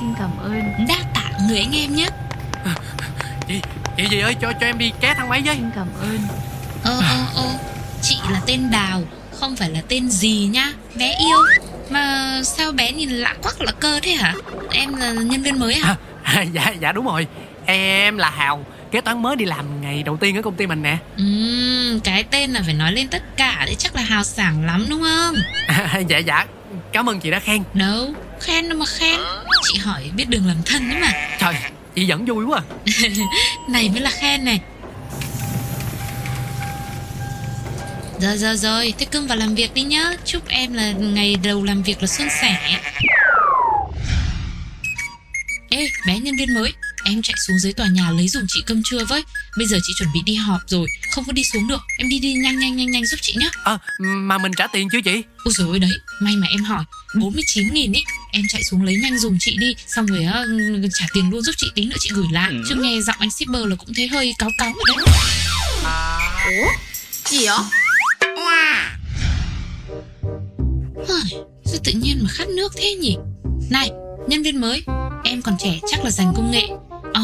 Xin cảm ơn. Đa tạ người anh em nhé. Chị, chị gì ơi cho cho em đi ké thang máy với. Xin cảm ơn. Ơ ơ ơ Chị là tên Đào Không phải là tên gì nhá Bé yêu Mà sao bé nhìn lạ quắc lạ cơ thế hả? Em là nhân viên mới hả? À, Dạ dạ đúng rồi. Em là Hào Kế toán mới đi làm ngày đầu tiên ở công ty mình nè. Ừm, cái tên là phải nói lên tất cả Đấy chắc là hào sảng lắm đúng không? À, Dạ dạ Cảm ơn chị đã khen. Đâu Khen đâu mà khen. Chị hỏi biết đường làm thân đấy mà. Trời chị vẫn vui quá Này mới là khen này. Rồi rồi rồi Thế cưng vào làm việc đi nhá. Chúc em là ngày đầu làm việc là suôn sẻ. Ê bé nhân viên mới Em chạy xuống dưới tòa nhà lấy dùng chị cơm trưa với. Bây giờ chị chuẩn bị đi họp rồi Không có đi xuống được. Em đi đi nhanh nhanh nhanh nhanh giúp chị nhá. À, Mà mình trả tiền chưa chị? Ôi dồi ôi đấy May mà em hỏi. 49 nghìn ý Em chạy xuống lấy nhanh dùng chị đi Xong rồi á, trả tiền luôn giúp chị tí nữa chị gửi lại. Chứ nghe giọng anh shipper là cũng thấy hơi cáo cáo rồi đấy. Ủa? Gì vậy? Sao tự nhiên mà khát nước thế nhỉ? Này nhân viên mới Em còn trẻ chắc là dành công nghệ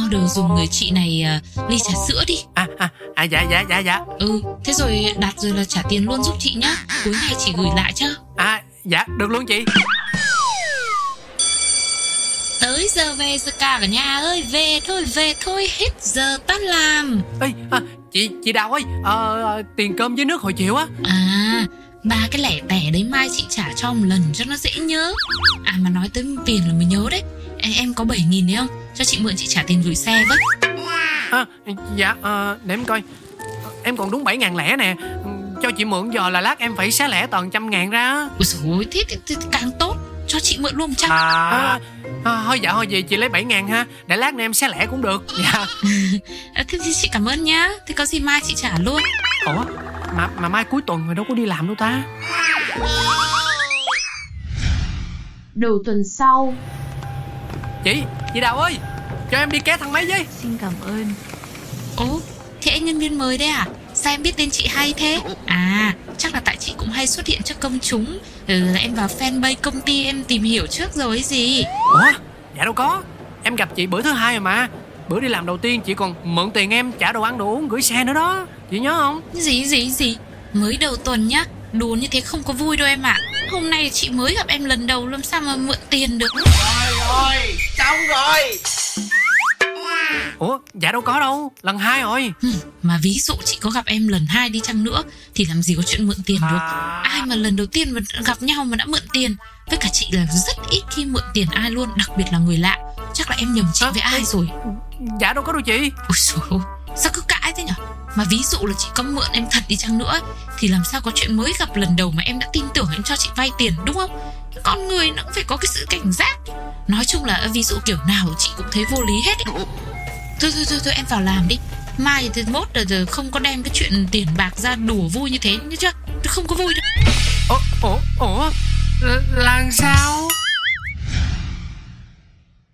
Order dùng người chị này uh, ly trà sữa đi. À, à, à dạ dạ dạ dạ. Ừ Thế rồi đặt rồi là trả tiền luôn giúp chị nhá. Cuối ngày chị gửi lại cho. À dạ được luôn chị. Tới giờ về rồi cả cả nhà ơi Về thôi về thôi hết giờ tắt làm. Ê, à, chị chị Đào ơi à, tiền cơm với nước hồi chiều á. À ba cái lẻ tẻ đấy mai chị trả cho một lần cho nó dễ nhớ. À mà nói tới tiền là mới nhớ đấy em, em có 7 nghìn đấy không? Cho chị mượn chị trả tiền gửi xe với. À, Dạ à, để em coi. Em còn đúng 7 ngàn lẻ nè. Cho chị mượn giờ là lát em phải xé lẻ toàn trăm ngàn ra. Ôi dồi ôi, thế, thế, thế càng tốt. Cho chị mượn luôn trăm. À, à, à, Thôi dạ thôi gì chị lấy 7 ngàn ha. Để lát nữa em xé lẻ cũng được. Dạ. À, Thế thì chị cảm ơn nhá. Thế có gì mai chị trả luôn. Ủa? Mà, mà mai cuối tuần rồi đâu có đi làm đâu ta. Đầu tuần sau Chị, chị Đào ơi Cho em đi ké thang máy với. Xin cảm ơn. Ồ, thế anh nhân viên mới đấy à? Sao em biết tên chị hay thế? À, chắc là tại chị cũng hay xuất hiện trước công chúng. Ừ, Em vào fanpage công ty em tìm hiểu trước rồi ấy gì. Ủa, dạ đâu có. Em gặp chị bữa thứ hai rồi mà. Bữa đi làm đầu tiên chị còn mượn tiền em trả đồ ăn đồ uống gửi xe nữa đó. Chị nhớ không? Gì gì gì? Mới đầu tuần nhá. Đùa như thế không có vui đâu em ạ. à. Hôm nay chị mới gặp em lần đầu Làm sao mà mượn tiền được? Rồi rồi Xong rồi. Ủa dạ đâu có đâu Lần hai rồi. Ừ, Mà ví dụ chị có gặp em lần hai đi chăng nữa Thì làm gì có chuyện mượn tiền được. Ai mà lần đầu tiên mà gặp nhau mà đã mượn tiền? Với cả chị là rất ít khi mượn tiền ai luôn Đặc biệt là người lạ. Chắc là em nhầm chị à, với ai rồi? Dạ đâu có đâu chị. Ôi dồi mà ví dụ là chị có mượn em thật đi chăng nữa Thì làm sao có chuyện mới gặp lần đầu mà em đã tin tưởng em cho chị vay tiền đúng không? Con người nó cũng phải có cái sự cảnh giác. Nói chung là ví dụ kiểu nào chị cũng thấy vô lý hết ấy. Thôi thôi thôi, thôi em vào làm đi. Mai thì mốt là giờ không có đem cái chuyện tiền bạc ra đùa vui như thế nữa chưa? Không có vui đâu. Ủa, ủa, ủa làm sao?